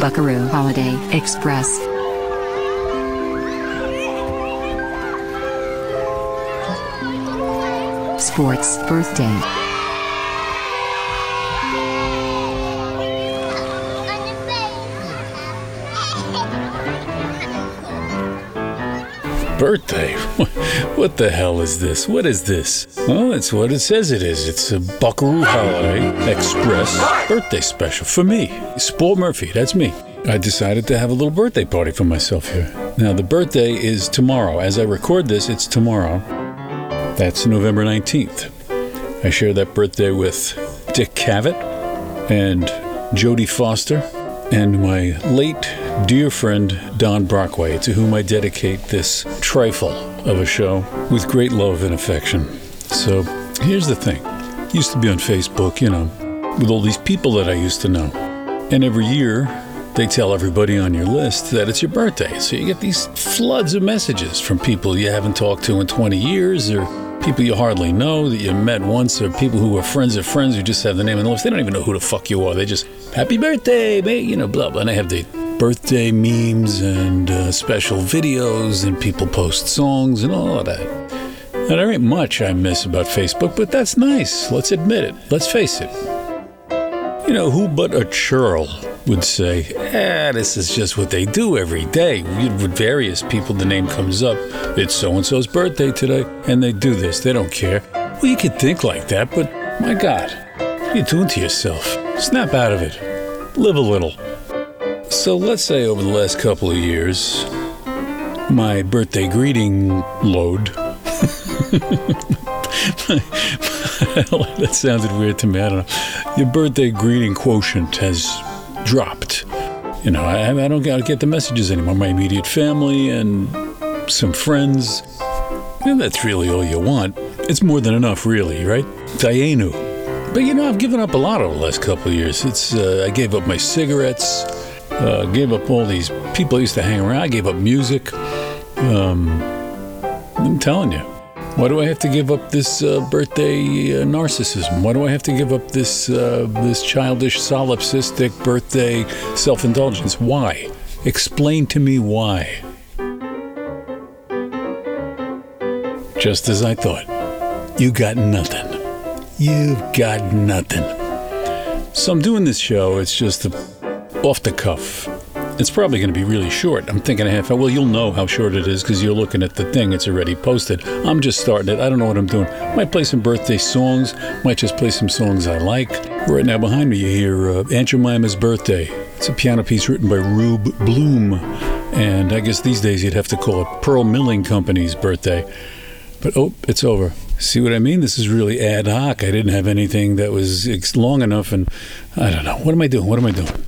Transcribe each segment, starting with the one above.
Buckaroo Holiday Express. Sports Birthday. Birthday? What the hell is this? What is this? Well, it's what it says it is. It's a Buckaroo Holiday Express birthday special for me. Sport Murphy, that's me. I decided to have a little birthday party for myself here. Now, the birthday is tomorrow. As I record this, it's tomorrow. That's November 19th. I share that birthday with Dick Cavett and Jodie Foster and my late dear friend Don Brockway, to whom I dedicate this trifle of a show with great love and affection. So here's the thing used to be on Facebook, you know, with all these people that I used to know. And every year, they tell everybody on your list that it's your birthday. So you get these floods of messages from people you haven't talked to in 20 years or people you hardly know that you met once or people who are friends of friends who just have the name on the list. They don't even know who the fuck you are. They just, happy birthday, mate, you know, blah, blah. And they have the birthday memes and uh, special videos and people post songs and all of that. Now, there ain't much I miss about Facebook, but that's nice. Let's admit it. Let's face it. You know, who but a churl would say, ah, this is just what they do every day. With various people, the name comes up. It's so and so's birthday today, and they do this. They don't care. Well, you could think like that, but my God, what are you doing to yourself? Snap out of it. Live a little. So let's say over the last couple of years, my birthday greeting load. that sounded weird to me. I don't know. Your birthday greeting quotient has dropped. You know, I, I don't get the messages anymore. My immediate family and some friends. And that's really all you want. It's more than enough, really, right? Dayenu. But you know, I've given up a lot over the last couple of years. It's uh, I gave up my cigarettes, uh, gave up all these people I used to hang around. I gave up music. Um, I'm telling you. Why do I have to give up this uh, birthday uh, narcissism? Why do I have to give up this uh, this childish solipsistic birthday self-indulgence? Why? Explain to me why. Just as I thought. You got nothing. You've got nothing. So I'm doing this show. It's just a, off the cuff. It's probably going to be really short. I'm thinking a half hour. Well, you'll know how short it is because you're looking at the thing. It's already posted. I'm just starting it. I don't know what I'm doing. Might play some birthday songs. Might just play some songs I like. Right now behind me, you hear uh, Aunt Jemima's Birthday. It's a piano piece written by Rube Bloom. And I guess these days you'd have to call it Pearl Milling Company's birthday. But oh, it's over. See what I mean? This is really ad hoc. I didn't have anything that was long enough, and I don't know. What am I doing? What am I doing?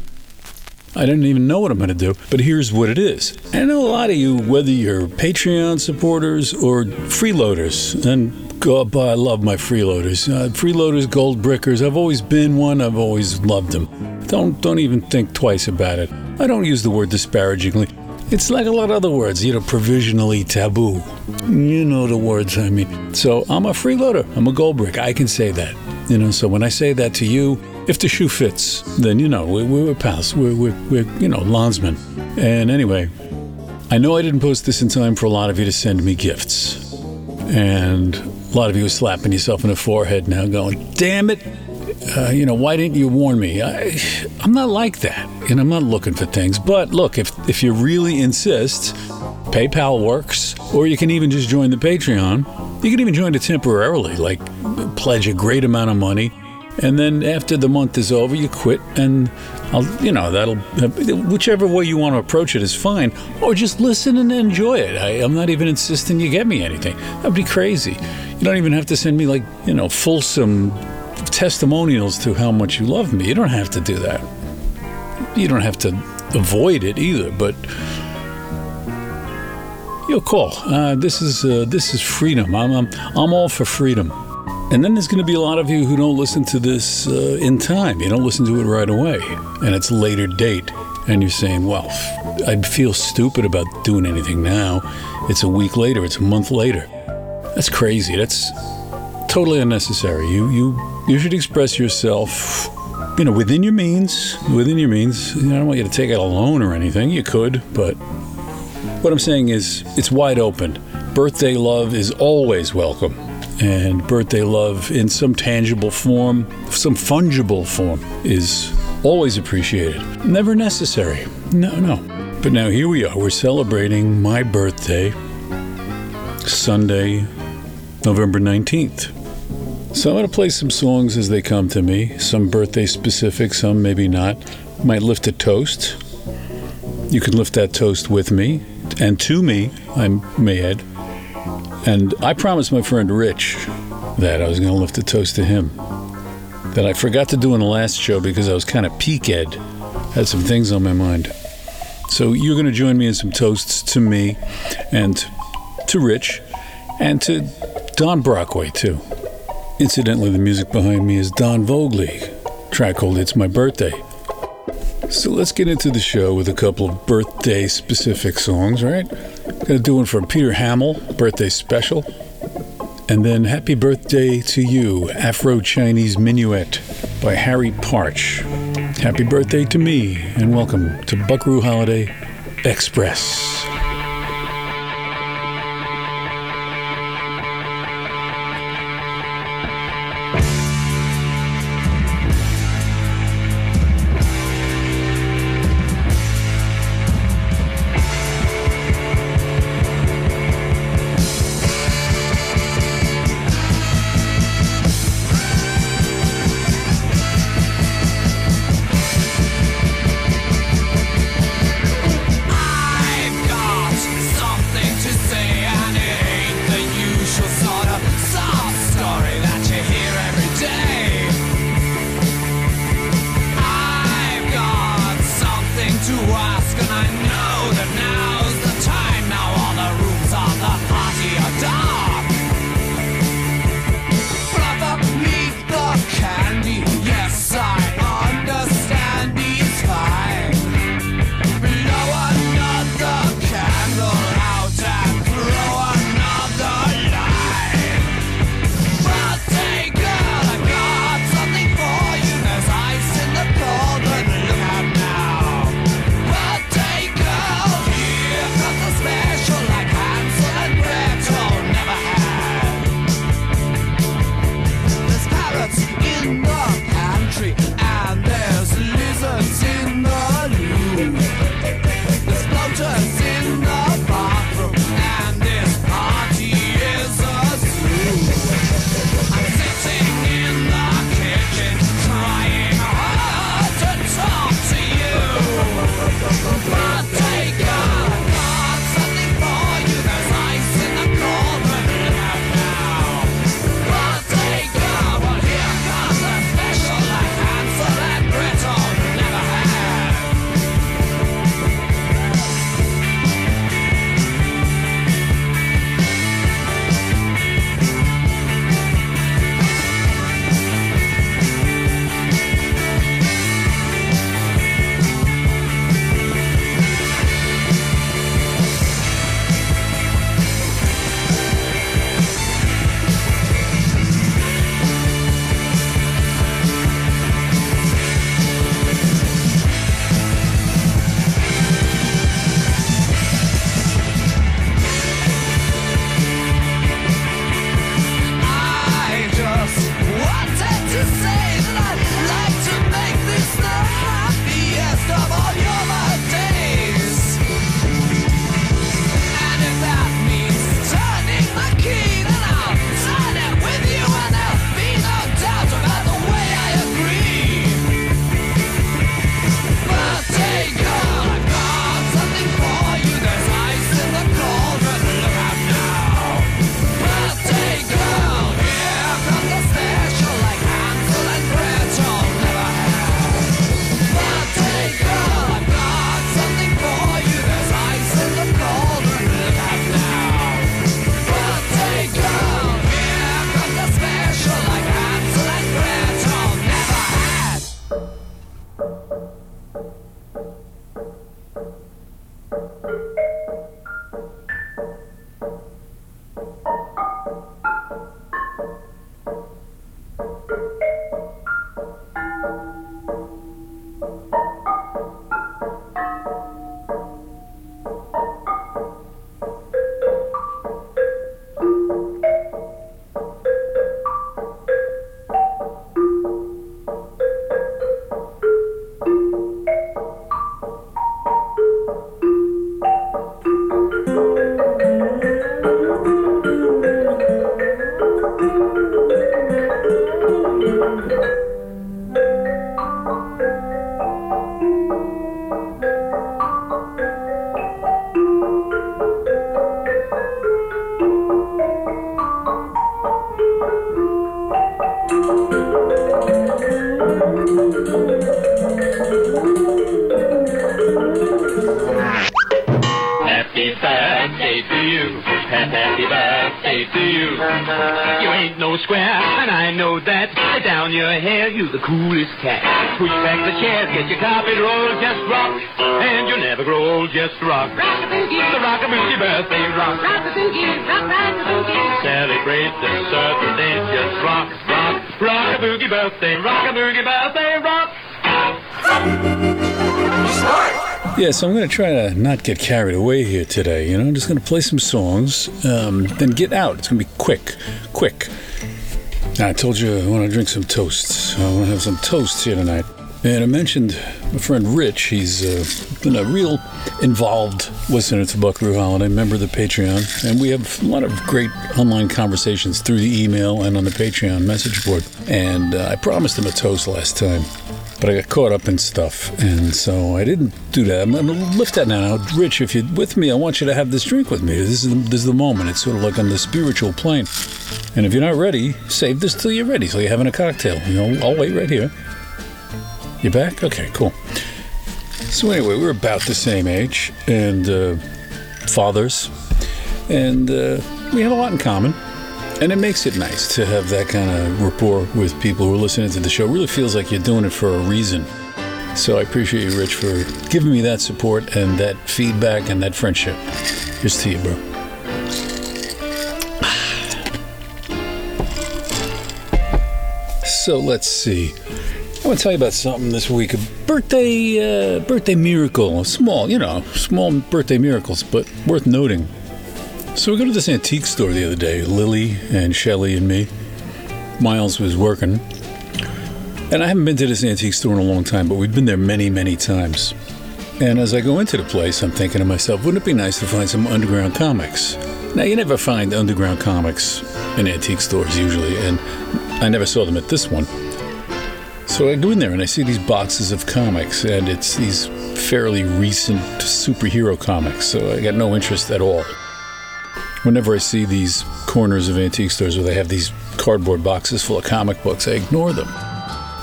I didn't even know what I'm going to do, but here's what it is. I know a lot of you, whether you're Patreon supporters or freeloaders, and God, I love my freeloaders. Uh, freeloaders, gold brickers. I've always been one. I've always loved them. Don't don't even think twice about it. I don't use the word disparagingly. It's like a lot of other words, you know, provisionally taboo. You know the words I mean. So I'm a freeloader. I'm a gold brick. I can say that. You know, so when I say that to you, if the shoe fits, then you know we're, we're pals. We're, we're, we're you know landsmen. And anyway, I know I didn't post this in time for a lot of you to send me gifts, and a lot of you are slapping yourself in the forehead now, going, "Damn it." Uh, you know, why didn't you warn me? I, I'm not like that, and I'm not looking for things. But look, if if you really insist, PayPal works, or you can even just join the Patreon. You can even join it temporarily, like pledge a great amount of money, and then after the month is over, you quit, and I'll, you know, that'll whichever way you want to approach it is fine, or just listen and enjoy it. I, I'm not even insisting you get me anything. That'd be crazy. You don't even have to send me like you know fulsome testimonials to how much you love me. You don't have to do that. You don't have to avoid it either, but your call. Uh, this is uh, this is freedom. I'm, I'm I'm all for freedom. And then there's going to be a lot of you who don't listen to this uh, in time. You don't listen to it right away, and it's later date, and you're saying, "Well, I'd feel stupid about doing anything now. It's a week later. It's a month later. That's crazy. That's totally unnecessary. You you you should express yourself you know, within your means, within your means. You know, I don't want you to take out a loan or anything. You could, but what I'm saying is it's wide open. Birthday love is always welcome. And birthday love in some tangible form, some fungible form, is always appreciated. Never necessary. No, no. But now here we are. We're celebrating my birthday, Sunday, November 19th. So I'm going to play some songs as they come to me, some birthday specific, some maybe not. Might lift a toast. You can lift that toast with me and to me, I may add. And I promised my friend Rich that I was going to lift a toast to him. That I forgot to do in the last show because I was kind of peak ed, had some things on my mind. So you're going to join me in some toasts to me and to Rich and to Don Brockway, too. Incidentally, the music behind me is Don Vogley, track called It's My Birthday. So let's get into the show with a couple of birthday specific songs, right? Gonna do one from Peter Hammill, birthday special. And then Happy Birthday to You, Afro Chinese Minuet by Harry Partch. Happy birthday to me, and welcome to Buckaroo Holiday Express. Happy birthday to you. You ain't no square, and I know that. Lay down your hair, you the coolest cat. Push back the chairs, get your carpet rolled, just rock. And you'll never grow old, just rock. Rock-a-boogie. The rock-a-boogie birthday rock. Rock-a-boogie, rock-rock-a-boogie. Celebrate the certain day, just rock, rock. Rock-a-boogie birthday, rock-a-boogie birthday rock. Start! Yeah, so I'm going to try to not get carried away here today. You know, I'm just going to play some songs, um, then get out. It's going to be quick, quick. I told you I want to drink some toasts. I want to have some toasts here tonight. And I mentioned my friend Rich. He's uh, been a real involved listener to Buckaroo Holiday, member of the Patreon. And we have a lot of great online conversations through the email and on the Patreon message board. And uh, I promised him a toast last time, but I got caught up in stuff. And so I didn't do that. I'm to lift that now. Rich, if you're with me, I want you to have this drink with me. This is, the, this is the moment. It's sort of like on the spiritual plane. And if you're not ready, save this till you're ready, till you're having a cocktail. You know, I'll wait right here. You back? Okay, cool. So anyway, we're about the same age and uh, fathers, and uh, we have a lot in common. And it makes it nice to have that kind of rapport with people who are listening to the show. It really feels like you're doing it for a reason. So I appreciate you, Rich, for giving me that support and that feedback and that friendship. Here's to you, bro. So let's see. I want to tell you about something this week. A birthday, uh, birthday miracle. Small, you know, small birthday miracles, but worth noting. So we go to this antique store the other day. Lily and Shelly and me. Miles was working, and I haven't been to this antique store in a long time, but we've been there many, many times. And as I go into the place, I'm thinking to myself, wouldn't it be nice to find some underground comics? Now, you never find underground comics in antique stores usually, and I never saw them at this one. So I go in there and I see these boxes of comics, and it's these fairly recent superhero comics, so I got no interest at all. Whenever I see these corners of antique stores where they have these cardboard boxes full of comic books, I ignore them.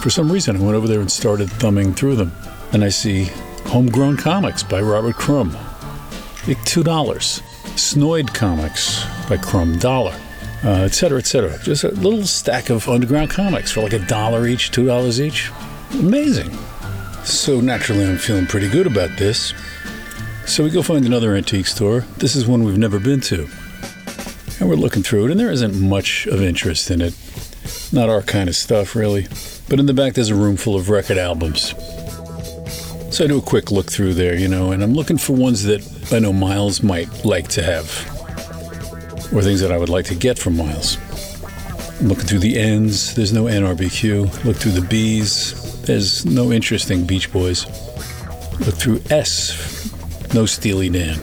For some reason, I went over there and started thumbing through them, and I see Homegrown Comics by Robert Crumb, like $2. Snoid Comics by Crumb, dollar uh, et cetera, et cetera. Just a little stack of underground comics for like a dollar each, two dollars each. Amazing. So naturally, I'm feeling pretty good about this. So we go find another antique store. This is one we've never been to. And we're looking through it, and there isn't much of interest in it. Not our kind of stuff, really. But in the back, there's a room full of record albums. So I do a quick look through there, you know, and I'm looking for ones that I know Miles might like to have or things that I would like to get from Miles. I'm looking through the N's, there's no NRBQ. Look through the B's, there's no interesting Beach Boys. Look through S, no Steely Dan.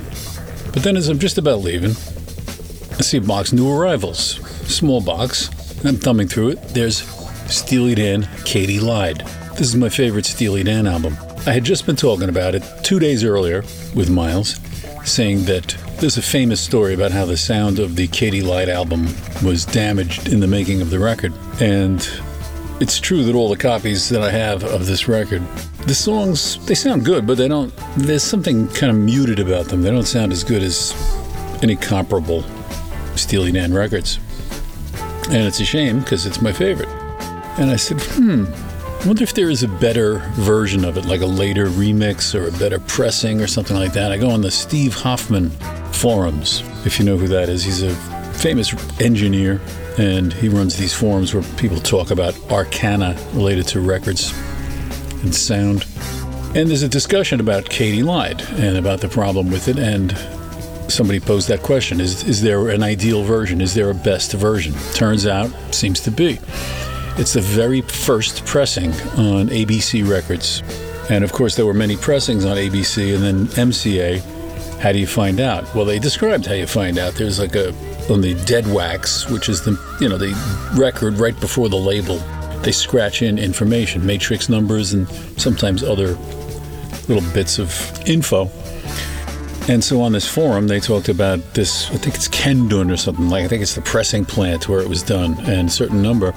But then as I'm just about leaving, see box New Arrivals, small box. I'm thumbing through it. There's Steely Dan, Katy Lied. This is my favorite Steely Dan album. I had just been talking about it two days earlier with Miles, saying that there's a famous story about how the sound of the Katy Lied album was damaged in the making of the record. And it's true that all the copies that I have of this record, the songs, they sound good, but they don't, there's something kind of muted about them. They don't sound as good as any comparable Steely Dan records. And it's a shame because it's my favorite. And I said, hmm, I wonder if there is a better version of it, like a later remix or a better pressing or something like that. I go on the Steve Hoffman forums, if you know who that is. He's a famous engineer, and he runs these forums where people talk about arcana related to records and sound. And there's a discussion about Katy Lied and about the problem with it. And somebody posed that question is, is there an ideal version? Is there a best version? Turns out, seems to be. It's the very first pressing on ABC Records. And of course, there were many pressings on ABC and then MCA. How do you find out? Well, they described how you find out. There's like a on the dead wax, which is the you know the record right before the label. They scratch in information, matrix numbers, and sometimes other little bits of info. And so on this forum, they talked about this. I think it's Kendun or something like. I think it's the pressing plant where it was done, and certain number.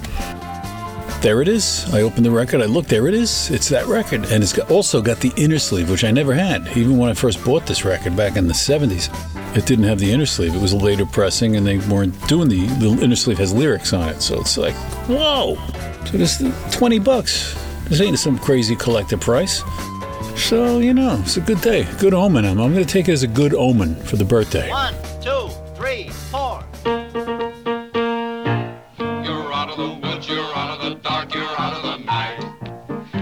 There it is. I opened the record. I looked. There it is. It's that record, and it's got, also got the inner sleeve, which I never had, even when I first bought this record back in the '70s. it didn't have the inner sleeve. It was a later pressing, and they weren't doing the the inner sleeve has lyrics on it. So it's like, whoa! So this twenty bucks. This ain't some crazy collector price. So you know, it's a good day, good omen. I'm, I'm going to take it as a good omen for the birthday. One, two, three, four. You're out of the woods, you're out of the dark, you're out of the night.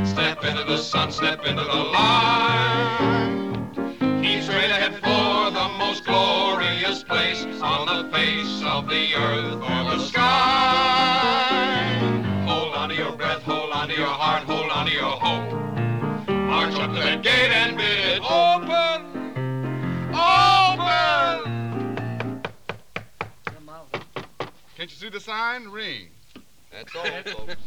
Step into the sun, step into the light. Keep straight ahead for the most glorious place on the face of the earth or the sky. Hold on to your breath, hold on to your heart, hold on to your hope. March up to that gate and bid open, open. Can't you see the sign? Ring. That's all, folks.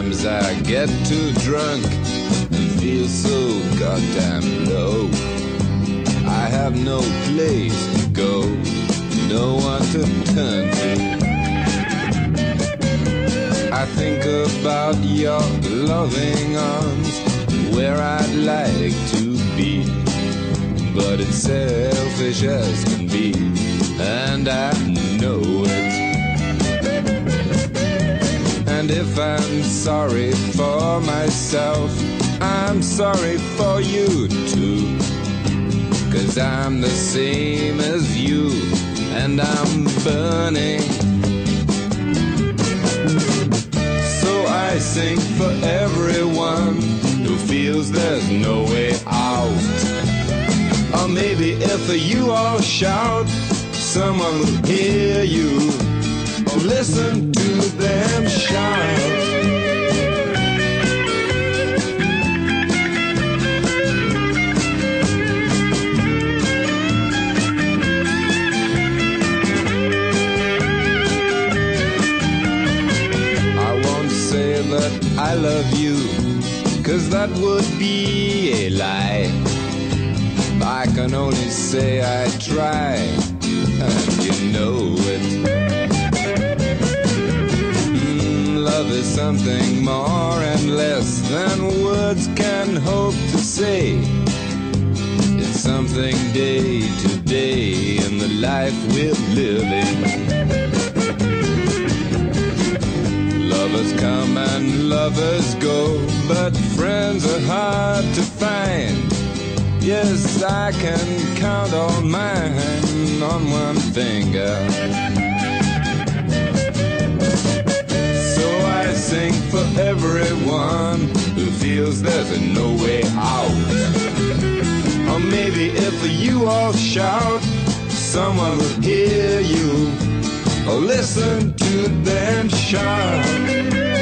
Sometimes I get too drunk and feel so goddamn low. I have no place to go, no one to turn to. I think about your loving arms, where I'd like to be. But it's selfish as can be, and I know it. And if I'm sorry for myself, I'm sorry for you too. Cause I'm the same as you, and I'm burning. So I sing for everyone who feels there's no way out. Or maybe if you all shout, someone will hear you. Listen to them shout. I won't say that I love you, cause that would be a lie. I can only say I try, and you know it. Love is something more and less than words can hope to say. It's something day to day in the life we're living. Lovers come and lovers go, but friends are hard to find. Yes, I can count all mine on one finger. Sing for everyone who feels there's no way out. Or maybe if you all shout, someone will hear you. Or listen to them shout.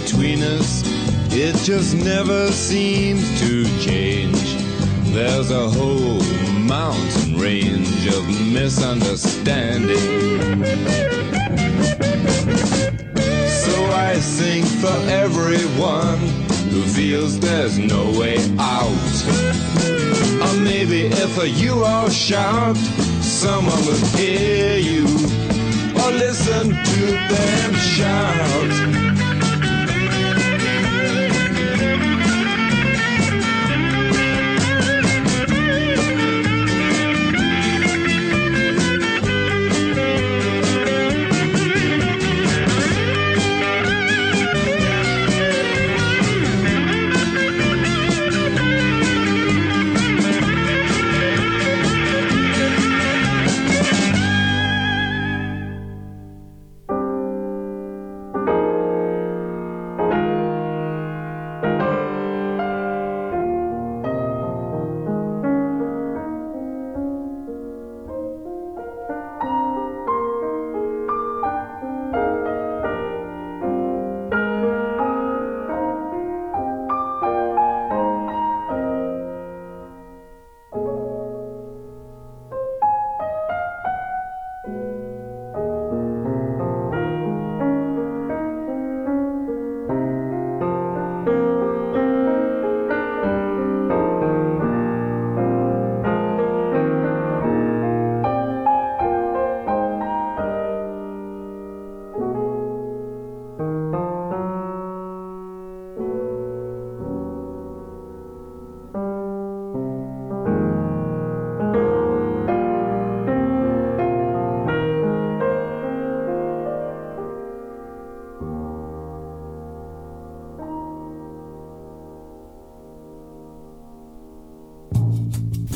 Between us, it just never seems to change. There's a whole mountain range of misunderstanding. So I sing for everyone who feels there's no way out. Or maybe if you all shout, someone will hear you. Or listen to them shout.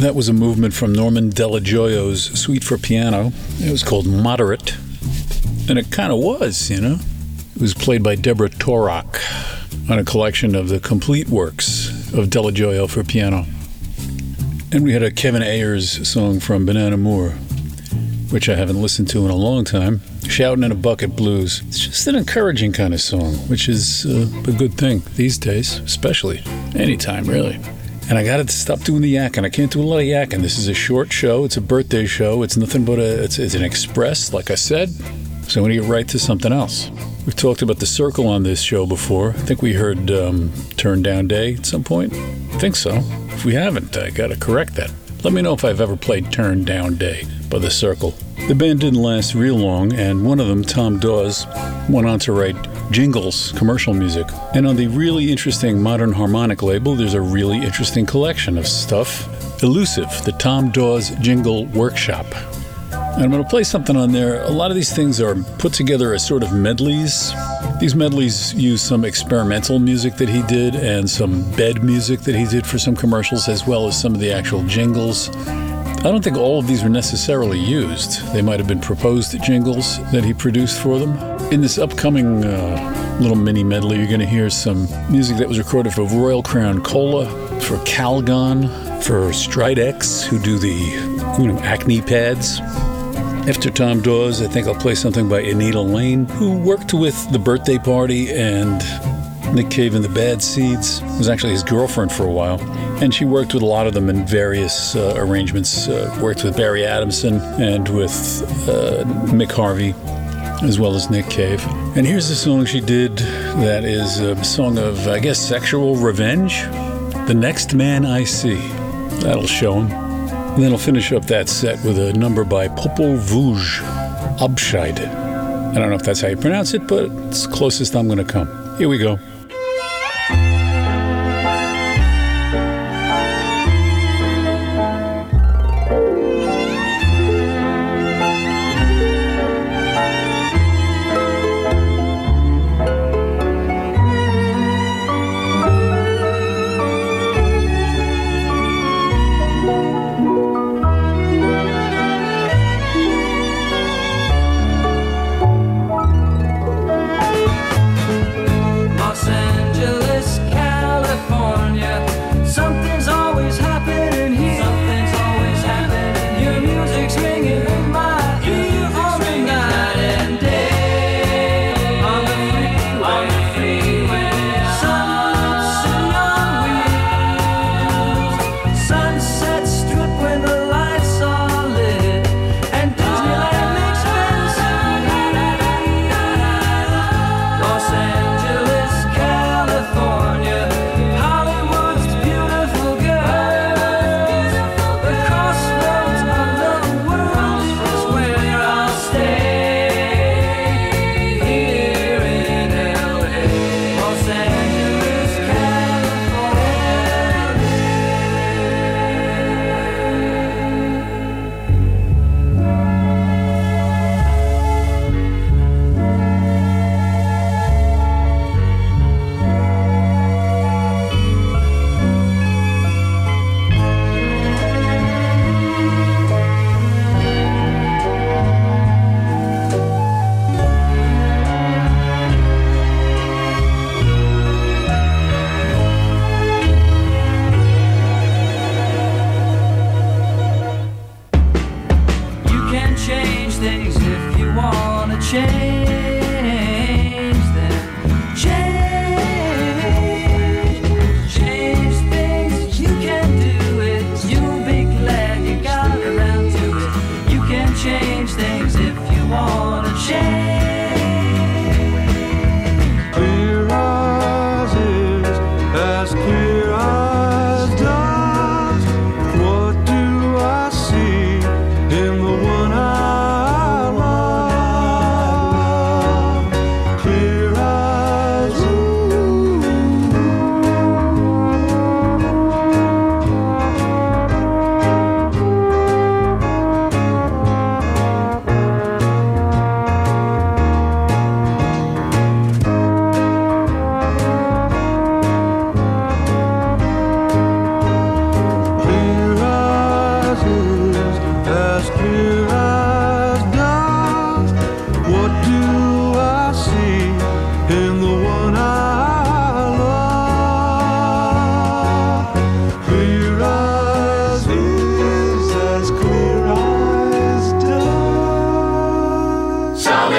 That was a movement from Norman Dello Joio's Suite for Piano. It was called Moderate. And it kind of was, you know. It was played by Deborah Torok on a collection of the complete works of Dello Joio for piano. And we had a Kevin Ayers song from Bananamour, which I haven't listened to in a long time. Shouting in a Bucket Blues. It's just an encouraging kind of song, which is uh, a good thing these days, especially. Anytime, really. And I got to stop doing the yakking. I can't do a lot of yakking. This is a short show. It's a birthday show. It's nothing but a, it's, it's an express, like I said. So I'm going to get right to something else. We've talked about the Cyrkle on this show before. I think we heard um, Turn Down Day at some point. I think so. If we haven't, I got to correct that. Let me know if I've ever played Turn Down Day by the Cyrkle. The band didn't last real long, and one of them, Tom Dawes, went on to write jingles, commercial music. And on the really interesting Modern Harmonic label, there's a really interesting collection of stuff. Elusive, the Tom Dawes Jingle Workshop. And I'm going to play something on there. A lot of these things are put together as sort of medleys. These medleys use some experimental music that he did and some bed music that he did for some commercials, as well as some of the actual jingles. I don't think all of these were necessarily used. They might have been proposed jingles that he produced for them. In this upcoming uh, little mini medley, you're going to hear some music that was recorded for Royal Crown Cola, for Calgon, for Stridex, who do the you know, acne pads. After Tom Dawes, I think I'll play something by Anita Lane, who worked with the birthday party and Nick Cave and the Bad Seeds. Was actually his girlfriend for a while, and she worked with a lot of them in various uh, arrangements. Uh, worked with Barry Adamson and with uh, Mick Harvey, as well as Nick Cave. And here's the song she did that is a song of, I guess, sexual revenge. The Next Man I See. That'll show him. And then I'll finish up that set with a number by Popol Vuh, Abschied. I don't know if that's how you pronounce it, but it's closest I'm going to come. Here we go.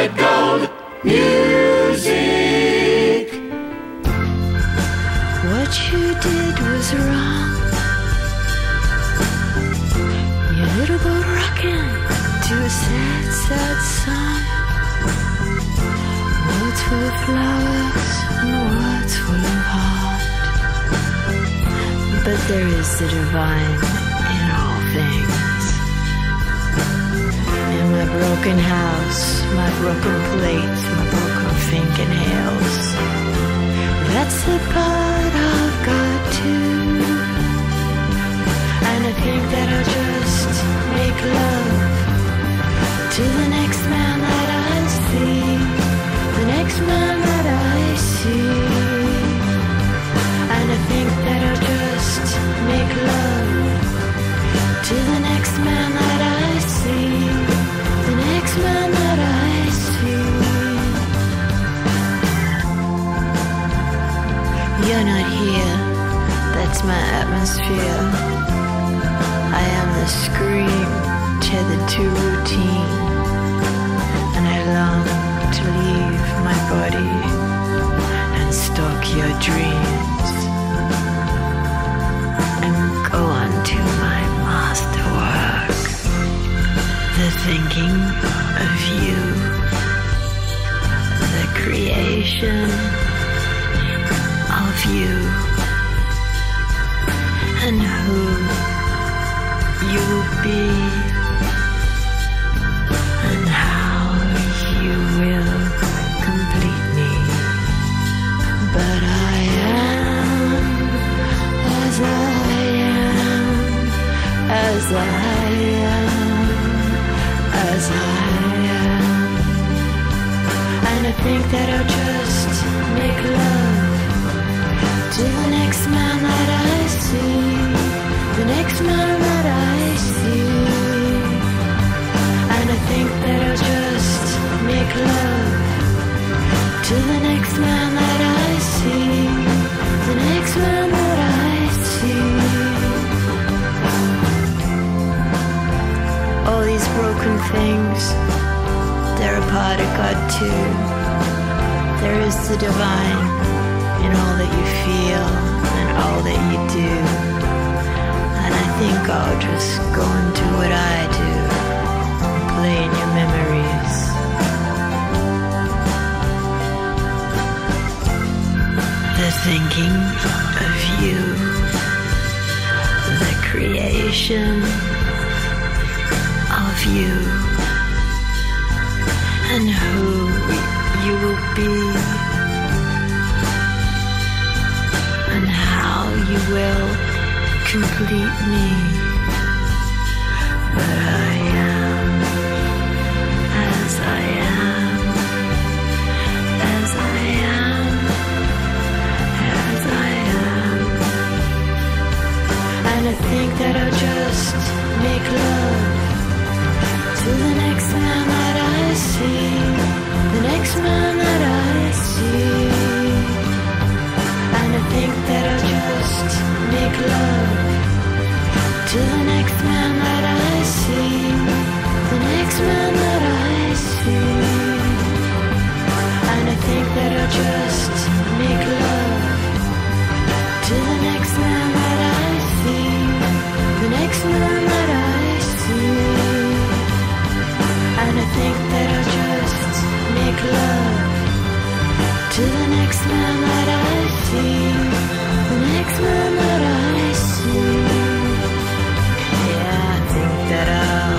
gold music. What you did was wrong. Your little boat rocking to a sad, sad song. Words full of flowers and words full of heart. But there is the divine in all things. My broken house, my broken plates, my broken thinking fingernails. That's the part I've got too. And I think that I'll just make love to the next man that I see. The next man that I see. And I think that I'll just make love to the next man You're not here, that's my atmosphere. I am the scream tethered to routine, and I long to leave my body and stalk your dreams. And go on to my masterwork, the thinking of you, the creation of you and who you will be to the next man that I see, the next that I see. And I think that I'll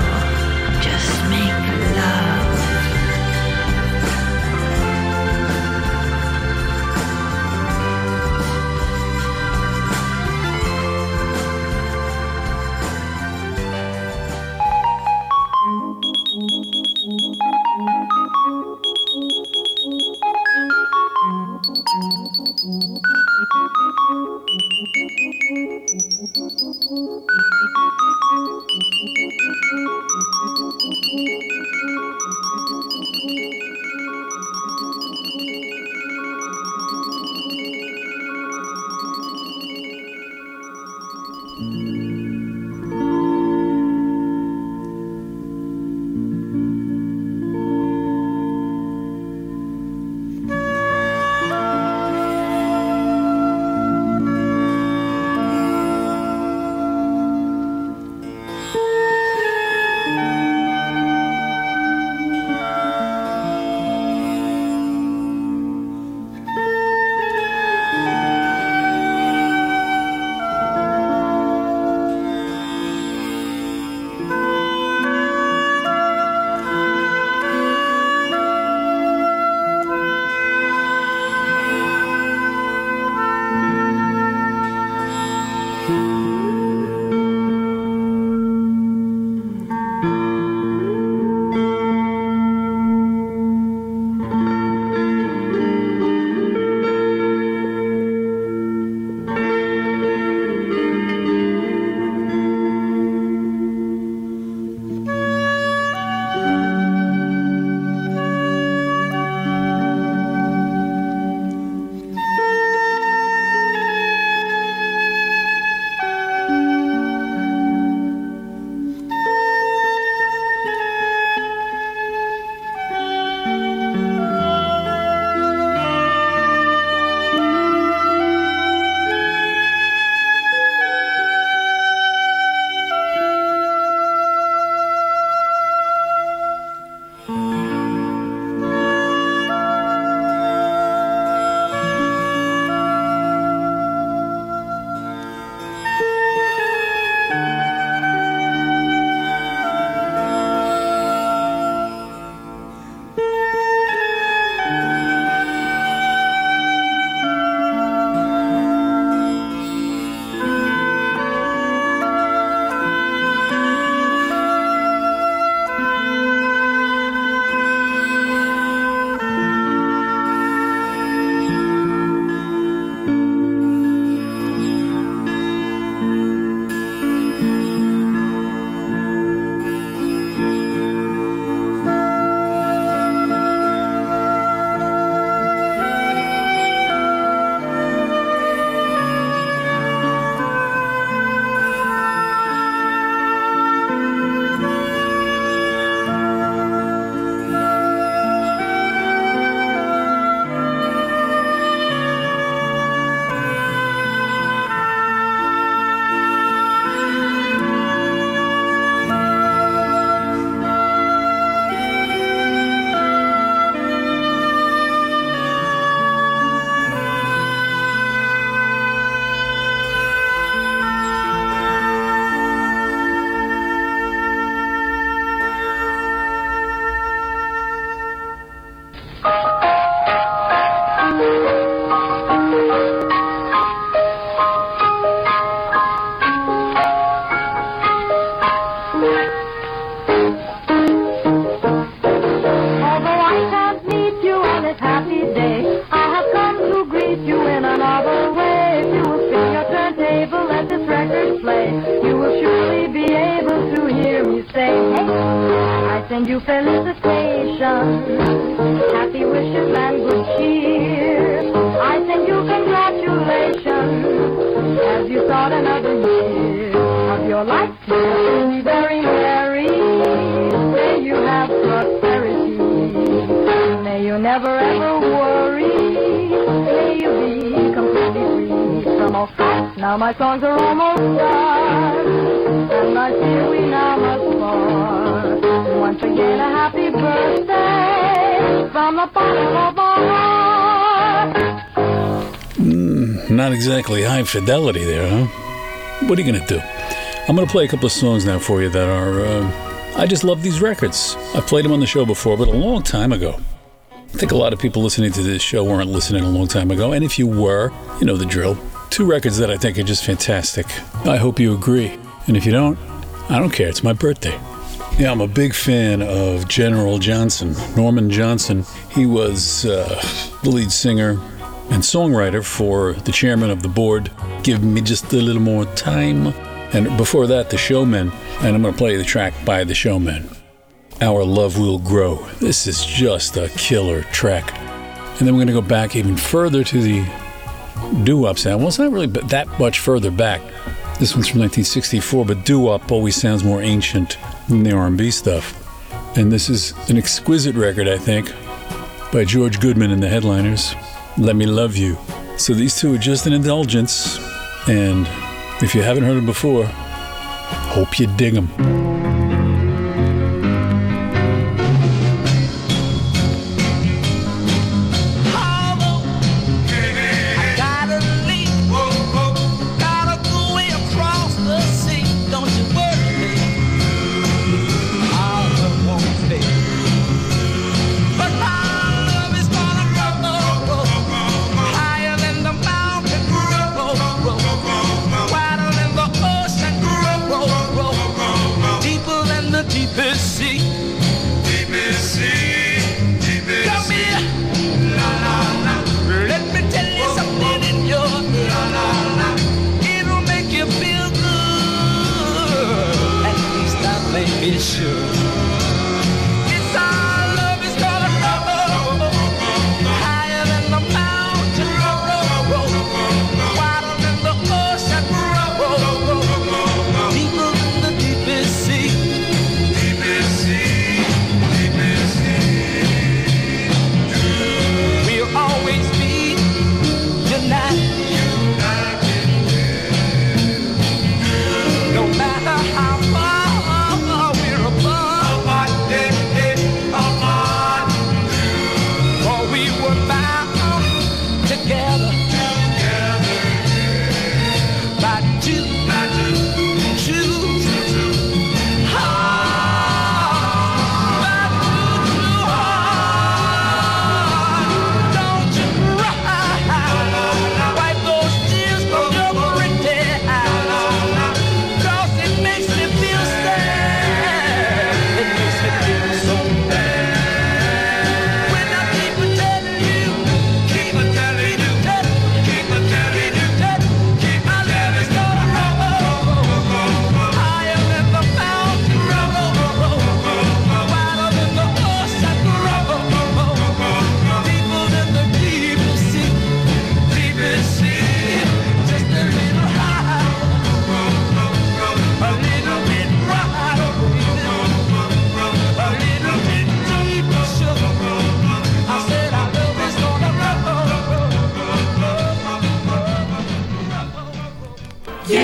heart. Not exactly high fidelity there, huh? What are you going to do? I'm going to play a couple of songs now for you that are. Uh, I just love these records. I've played them on the show before, but a long time ago. I think a lot of people listening to this show weren't listening a long time ago, and if you were, you know the drill. Two records that I think are just fantastic. I hope you agree. And if you don't, I don't care. It's my birthday. Yeah, I'm a big fan of General Johnson, Norman Johnson. He was uh, the lead singer and songwriter for the Chairmen of the Board. Give me just a little more time. And before that, The Showmen. And I'm going to play the track by The Showmen. Our Love Will Grow. This is just a killer track. And then we're going to go back even further to the doo-wop sound. Well, it's not really that much further back. This one's from 1964, but doo-wop always sounds more ancient than the R&B stuff. And this is an exquisite record, I think, by George Goodman and the Headliners. Let Me Love You. So these two are just an indulgence, and if you haven't heard them before, hope you dig them.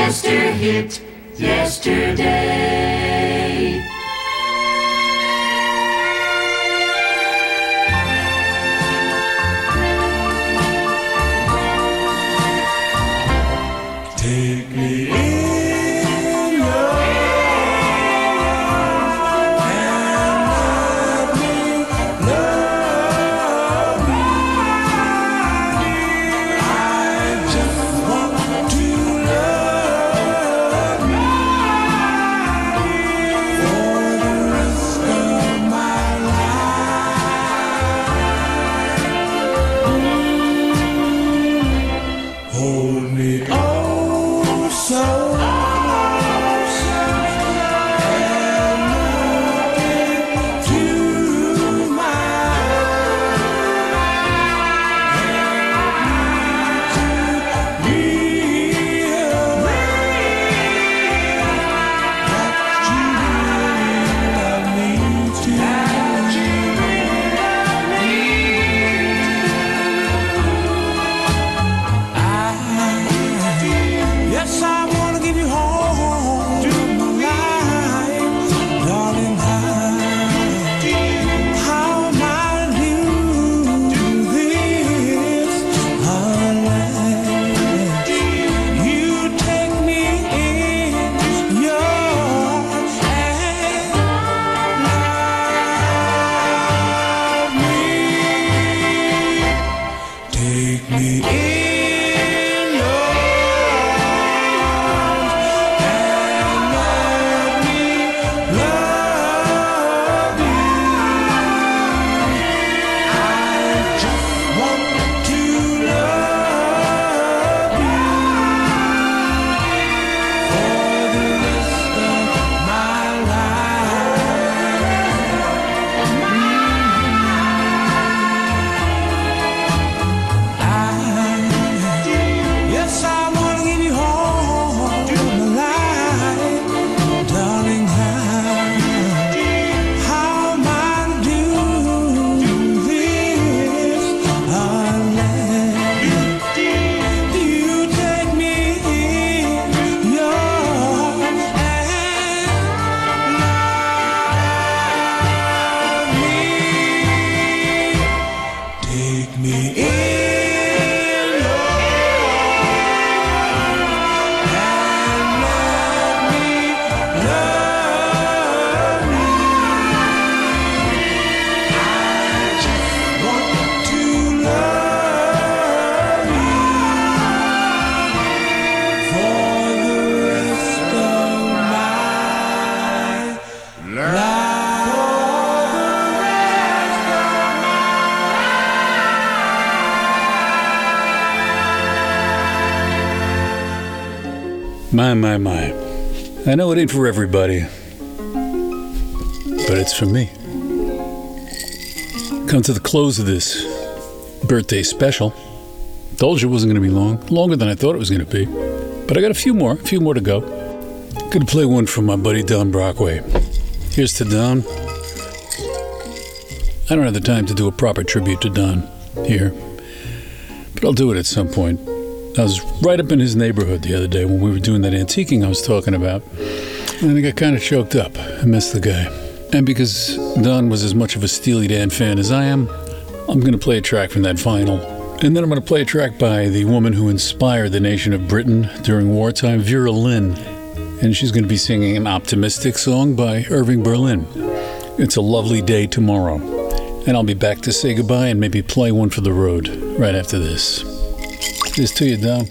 Yester hit yesterday. My, my, my. I know it ain't for everybody, but it's for me. Come to the close of this birthday special. Told you it wasn't going to be long, longer than I thought it was going to be. But I got a few more, a few more to go. Gonna play one from my buddy Don Brockway. Here's to Don. I don't have the time to do a proper tribute to Don here, but I'll do it at some point. I was right up in his neighborhood the other day when we were doing that antiquing I was talking about, and I got kind of choked up. I missed the guy. And because Don was as much of a Steely Dan fan as I am, I'm going to play a track from that vinyl. And then I'm going to play a track by the woman who inspired the nation of Britain during wartime, Vera Lynn. And she's going to be singing an optimistic song by Irving Berlin. It's a lovely day tomorrow. And I'll be back to say goodbye and maybe play one for the road right after this. This to you, Don.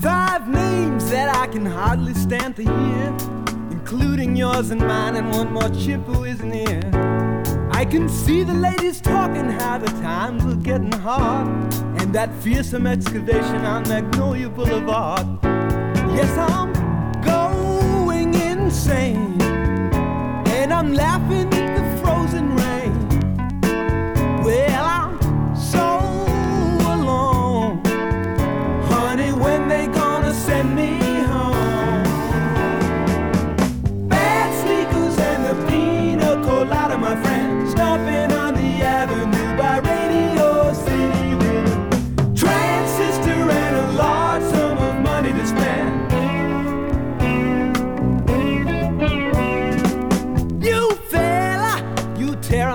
Five names that I can hardly stand to hear, including yours and mine, and one more chip who isn't here. I can see the ladies that fearsome excavation on Magnolia Boulevard. Yes, I'm going insane, and I'm laughing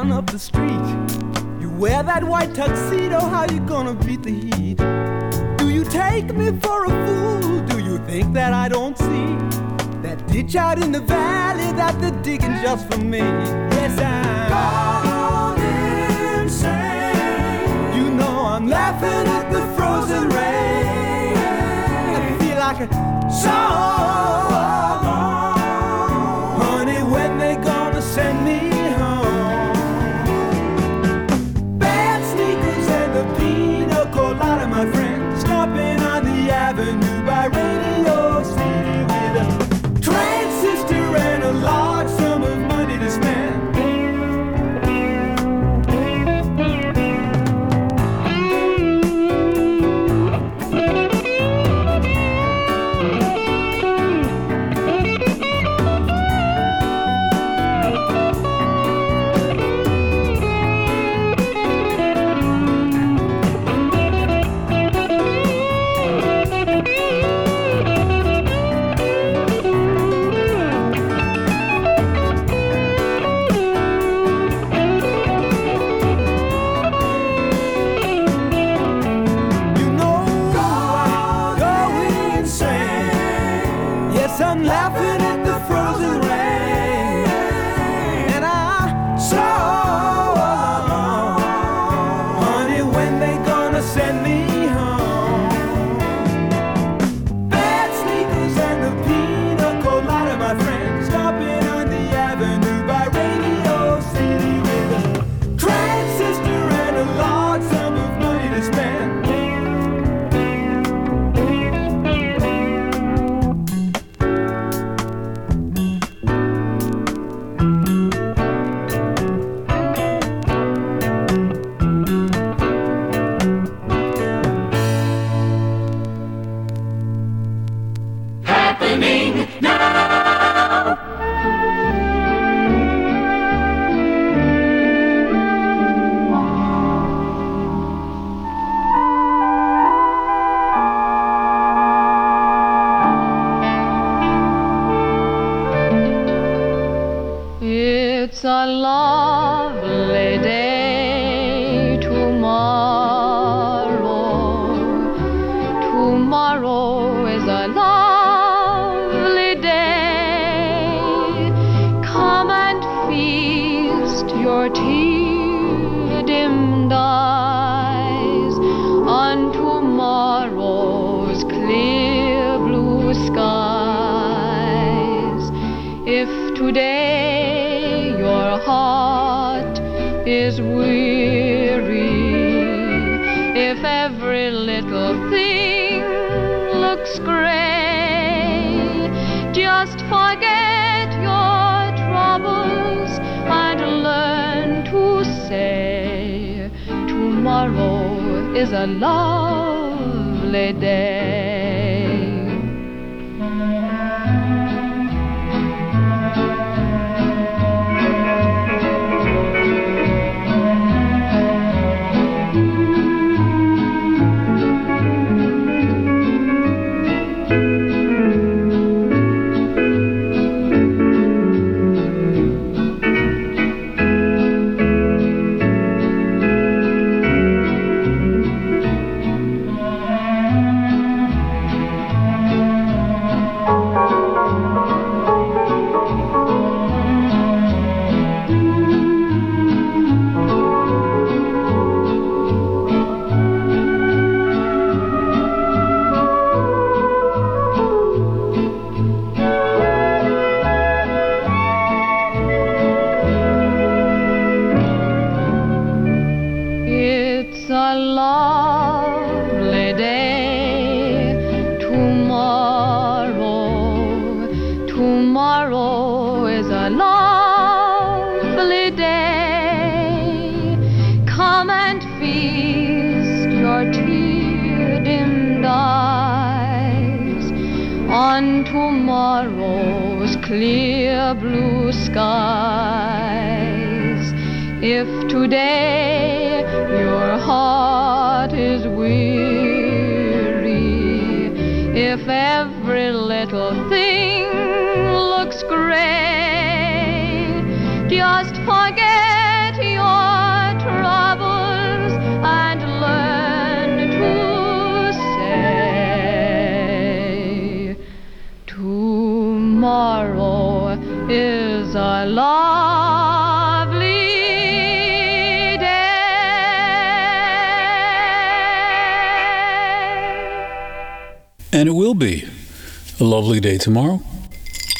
up the street. You wear that white tuxedo, how you gonna beat the heat? Do you take me for a fool? Do you think that I don't see that ditch out in the valley that they're digging just for me? Yes, I'm gone insane. You know I'm laughing at the frozen rain. I feel like a song.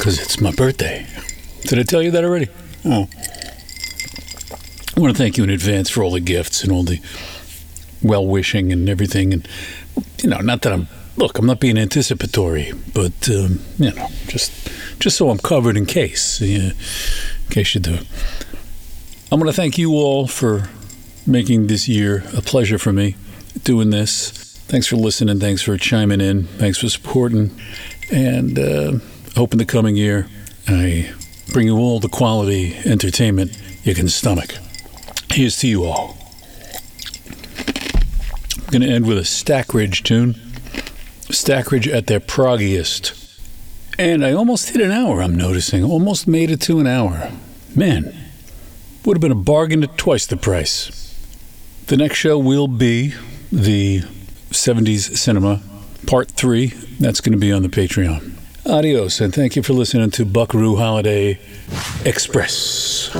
Because it's my birthday. Did I tell you that already? Oh. I want to thank you in advance for all the gifts and all the well wishing and everything. And, you know, not that I'm, look, I'm not being anticipatory, but, um, you know, just just so I'm covered in case, yeah, in case you do. I'm going to thank you all for making this year a pleasure for me doing this. Thanks for listening. Thanks for chiming in. Thanks for supporting. And uh, hope in the coming year I bring you all the quality entertainment you can stomach. Here's to you all. I'm going to end with a Stackridge tune. Stackridge at their proggiest. And I almost hit an hour, I'm noticing. Almost made it to an hour. Man, would have been a bargain at twice the price. The next show will be the 70s Cinema Part 3. That's going to be on the Patreon. Adios, and thank you for listening to Buckaroo Holiday Express.